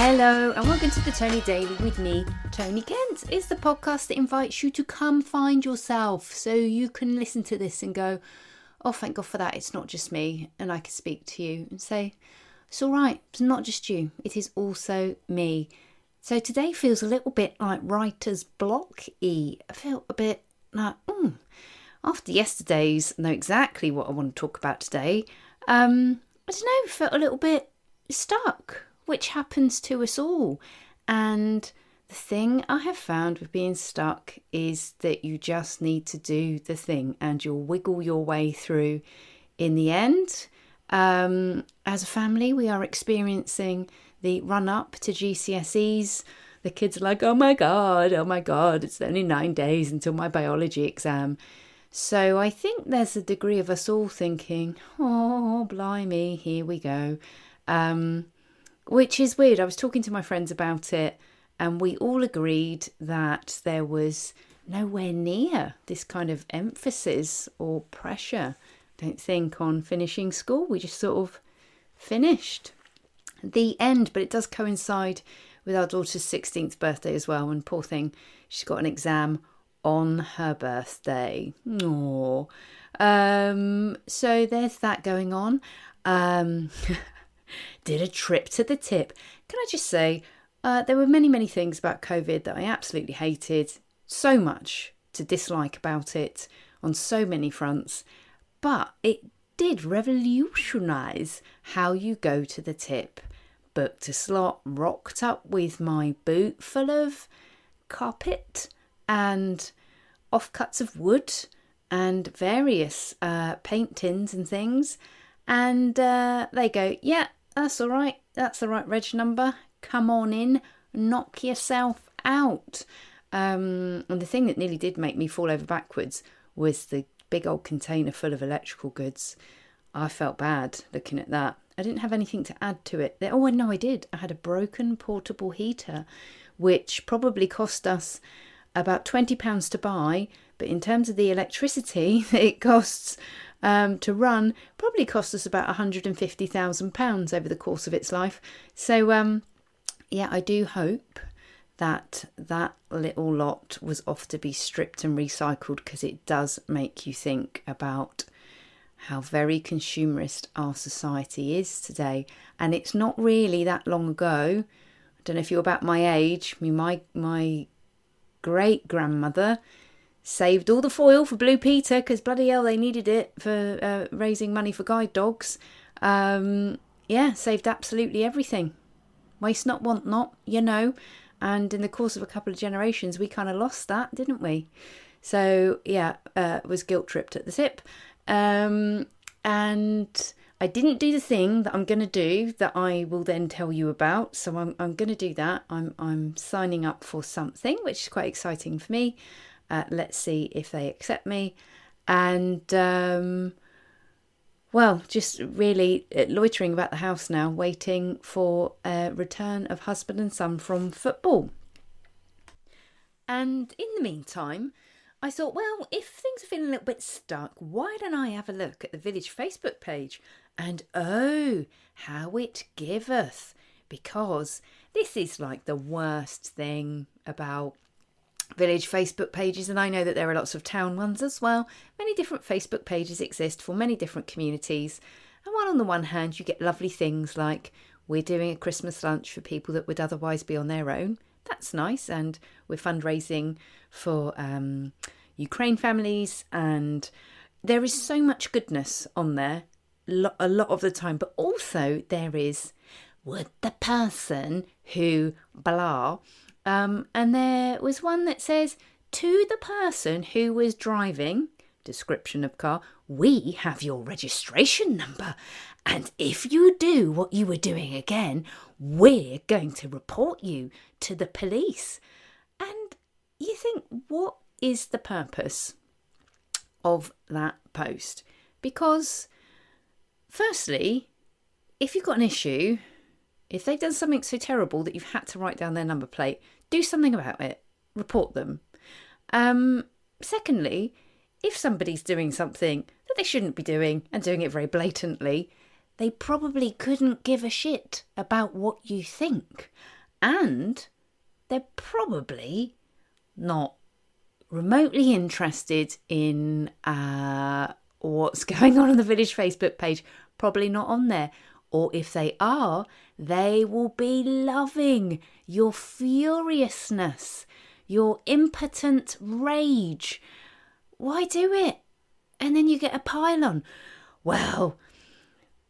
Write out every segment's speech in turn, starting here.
Hello, and welcome to the Toni Daily with me, Toni Kent. It's the podcast that invites you to come find yourself so you can listen to this and go, Oh, thank God for that. It's not just me. And I can speak to you and say, It's all right. It's not just you, it is also me. So today feels a little bit like writer's block e. I feel a bit like, mm. After yesterday's, know exactly what I want to talk about today. Um, I don't know, felt a little bit stuck which happens to us all. And the thing I have found with being stuck is that you just need to do the thing and you'll wiggle your way through in the end. Um, as a family, we are experiencing the run up to GCSEs. The kids are like, oh my God, oh my God, it's only nine days until my biology exam. So I think there's a degree of us all thinking, oh, blimey, here we go. Um, which is weird. I was talking to my friends about it, and we all agreed that there was nowhere near this kind of emphasis or pressure, I don't think, on finishing school. We just sort of finished the end, but it does coincide with our daughter's 16th birthday as well. And poor thing, she's got an exam on her birthday. Aww. Um, so there's that going on. Um, did a trip to the tip. Can I just say, uh, there were many, many things about COVID that I absolutely hated, so much to dislike about it on so many fronts, but it did revolutionise how you go to the tip. Booked a slot, rocked up with my boot full of carpet and offcuts of wood and various uh, paint tins and things. And uh, they go, yeah, that's all right. That's the right reg number. Come on in. Knock yourself out. Um, and the thing that nearly did make me fall over backwards was the big old container full of electrical goods. I felt bad looking at that. I didn't have anything to add to it. Oh, no, I did. I had a broken portable heater, which probably cost us about £20 to buy, but in terms of the electricity it costs um, to run probably cost us about £150,000 over the course of its life. So, um, yeah, I do hope that that little lot was off to be stripped and recycled because it does make you think about how very consumerist our society is today. And it's not really that long ago. I don't know if you're about my age. I mean, my my great grandmother saved all the foil for Blue Peter because bloody hell they needed it for uh, raising money for guide dogs. Um, yeah, saved absolutely everything. Waste not, want not, you know. And in the course of a couple of generations, we kind of lost that, didn't we? So yeah, uh, was guilt tripped at the tip. Um, and I didn't do the thing that I'm going to do that I will then tell you about. So I'm, I'm going to do that. I'm, I'm signing up for something, which is quite exciting for me. Uh, let's see if they accept me. And, um, well, just really uh, loitering about the house now, waiting for a return of husband and son from football. And in the meantime, I thought, well, if things are feeling a little bit stuck, why don't I have a look at the village Facebook page? And oh, how it giveth! Because this is like the worst thing about village Facebook pages, and I know that there are lots of town ones as well. Many different Facebook pages exist for many different communities. And while on the one hand, you get lovely things like we're doing a Christmas lunch for people that would otherwise be on their own. That's nice, and we're fundraising for um, Ukraine families, and there is so much goodness on there a lot of the time, but also there is would the person who blah um, and there was one that says, To the person who was driving, description of car, we have your registration number. And if you do what you were doing again, we're going to report you to the police. And you think, what is the purpose of that post? Because, firstly, if you've got an issue, if they've done something so terrible that you've had to write down their number plate, do something about it, report them. Um, secondly, if somebody's doing something that they shouldn't be doing and doing it very blatantly, they probably couldn't give a shit about what you think. And they're probably not remotely interested in uh, what's going on on the village Facebook page. Probably not on there. Or if they are, they will be loving your furiousness, your impotent rage. Why do it? And then you get a pile on. Well,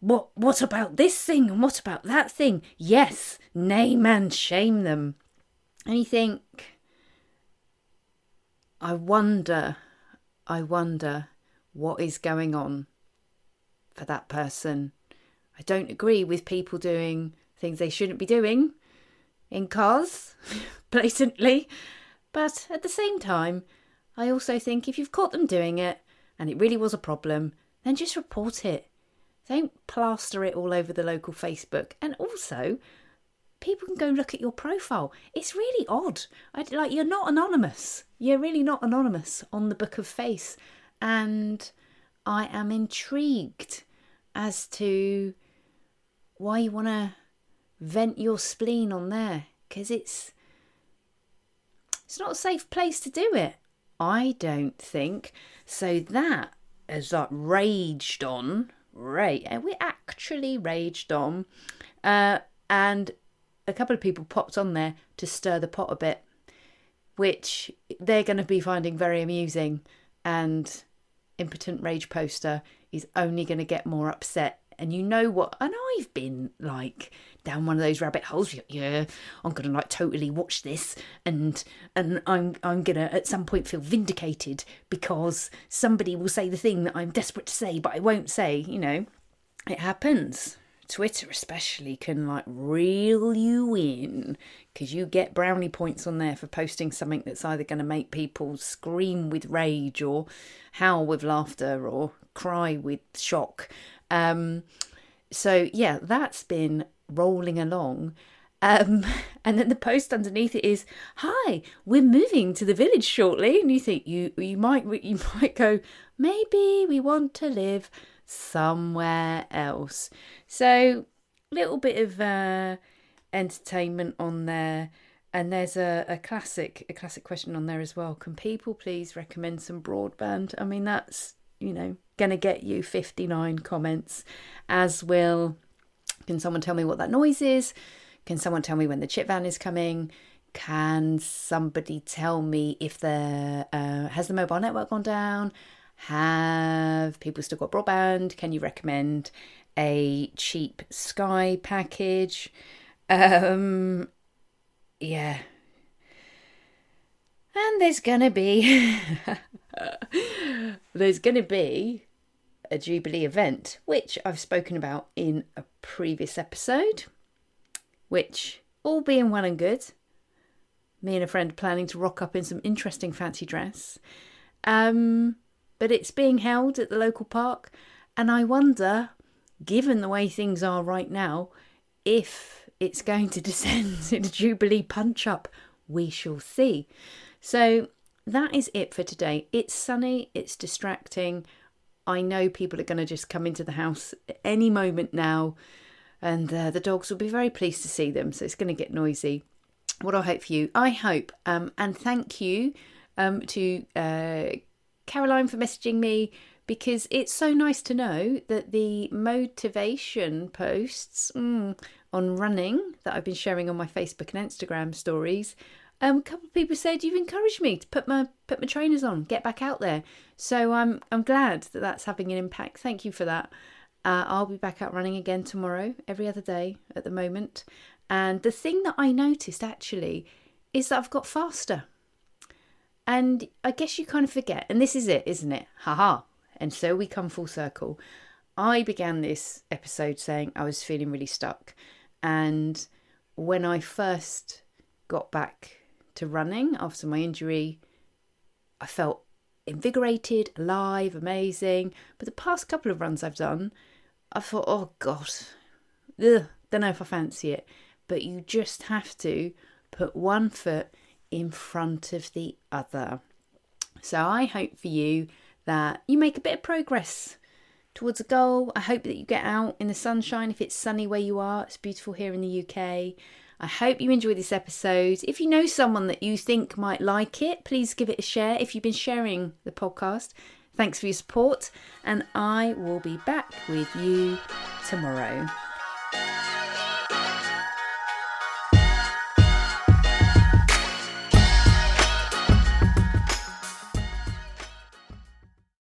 what what about this thing and what about that thing? Yes, name and shame them. And you think I wonder I wonder what is going on for that person. I don't agree with people doing things they shouldn't be doing in cars, blatantly. But at the same time, I also think if you've caught them doing it and it really was a problem, then just report it. Don't plaster it all over the local Facebook. And also, people can go look at your profile. It's really odd. I, like you're not anonymous. You're really not anonymous on the Book of Face, and I am intrigued as to why you want to vent your spleen on there because it's it's not a safe place to do it. I don't think so. That has like raged on Right, and we actually raged on, uh, and a couple of people popped on there to stir the pot a bit, which they're going to be finding very amusing. And impotent rage poster is only going to get more upset. And you know what? And I've been like down one of those rabbit holes. Yeah, I'm gonna like totally watch this, and and I'm I'm gonna at some point feel vindicated because somebody will say the thing that I'm desperate to say, but I won't say. You know, it happens. Twitter especially can like reel you in because you get brownie points on there for posting something that's either going to make people scream with rage or howl with laughter or cry with shock. Um, so yeah, that's been rolling along. Um, and then the post underneath it is, "Hi, we're moving to the village shortly." And you think you you might you might go, maybe we want to live somewhere else. So little bit of uh, entertainment on there. And there's a, a classic a classic question on there as well. Can people please recommend some broadband? I mean that's you know gonna get you 59 comments, as will can someone tell me what that noise is? Can someone tell me when the chip van is coming? Can somebody tell me if the uh, has the mobile network gone down? Have people still got broadband? Can you recommend a cheap Sky package? Um, yeah. And there's gonna be there's gonna be a Jubilee event, which I've spoken about in a previous episode, which, all being well and good, me and a friend planning to rock up in some interesting fancy dress. Um, but it's being held at the local park, and I wonder, given the way things are right now, if it's going to descend in a Jubilee punch up. We shall see. So that is it for today. It's sunny, it's distracting. I know people are going to just come into the house any moment now, and uh, the dogs will be very pleased to see them. So it's going to get noisy. What I hope for you, I hope, um, and thank you um, to uh, Caroline for messaging me because it's so nice to know that the motivation posts mm, on running that I've been sharing on my Facebook and Instagram stories um, a couple of people said you've encouraged me to put my put my trainers on, get back out there. So I'm I'm glad that that's having an impact. Thank you for that. Uh, I'll be back out running again tomorrow, every other day at the moment. And the thing that I noticed actually is that I've got faster. And I guess you kind of forget, and this is it, isn't it? Haha. And so we come full circle. I began this episode saying I was feeling really stuck. And when I first got back to running after my injury. I felt invigorated, alive, amazing. But the past couple of runs I've done, I thought, oh God, ugh, don't know if I fancy it. But you just have to put one foot in front of the other. So I hope for you that you make a bit of progress towards a goal. I hope that you get out in the sunshine if it's sunny where you are. It's beautiful here in the UK. I hope you enjoyed this episode. If you know someone that you think might like it, please give it a share. If you've been sharing the podcast, thanks for your support, and I will be back with you tomorrow.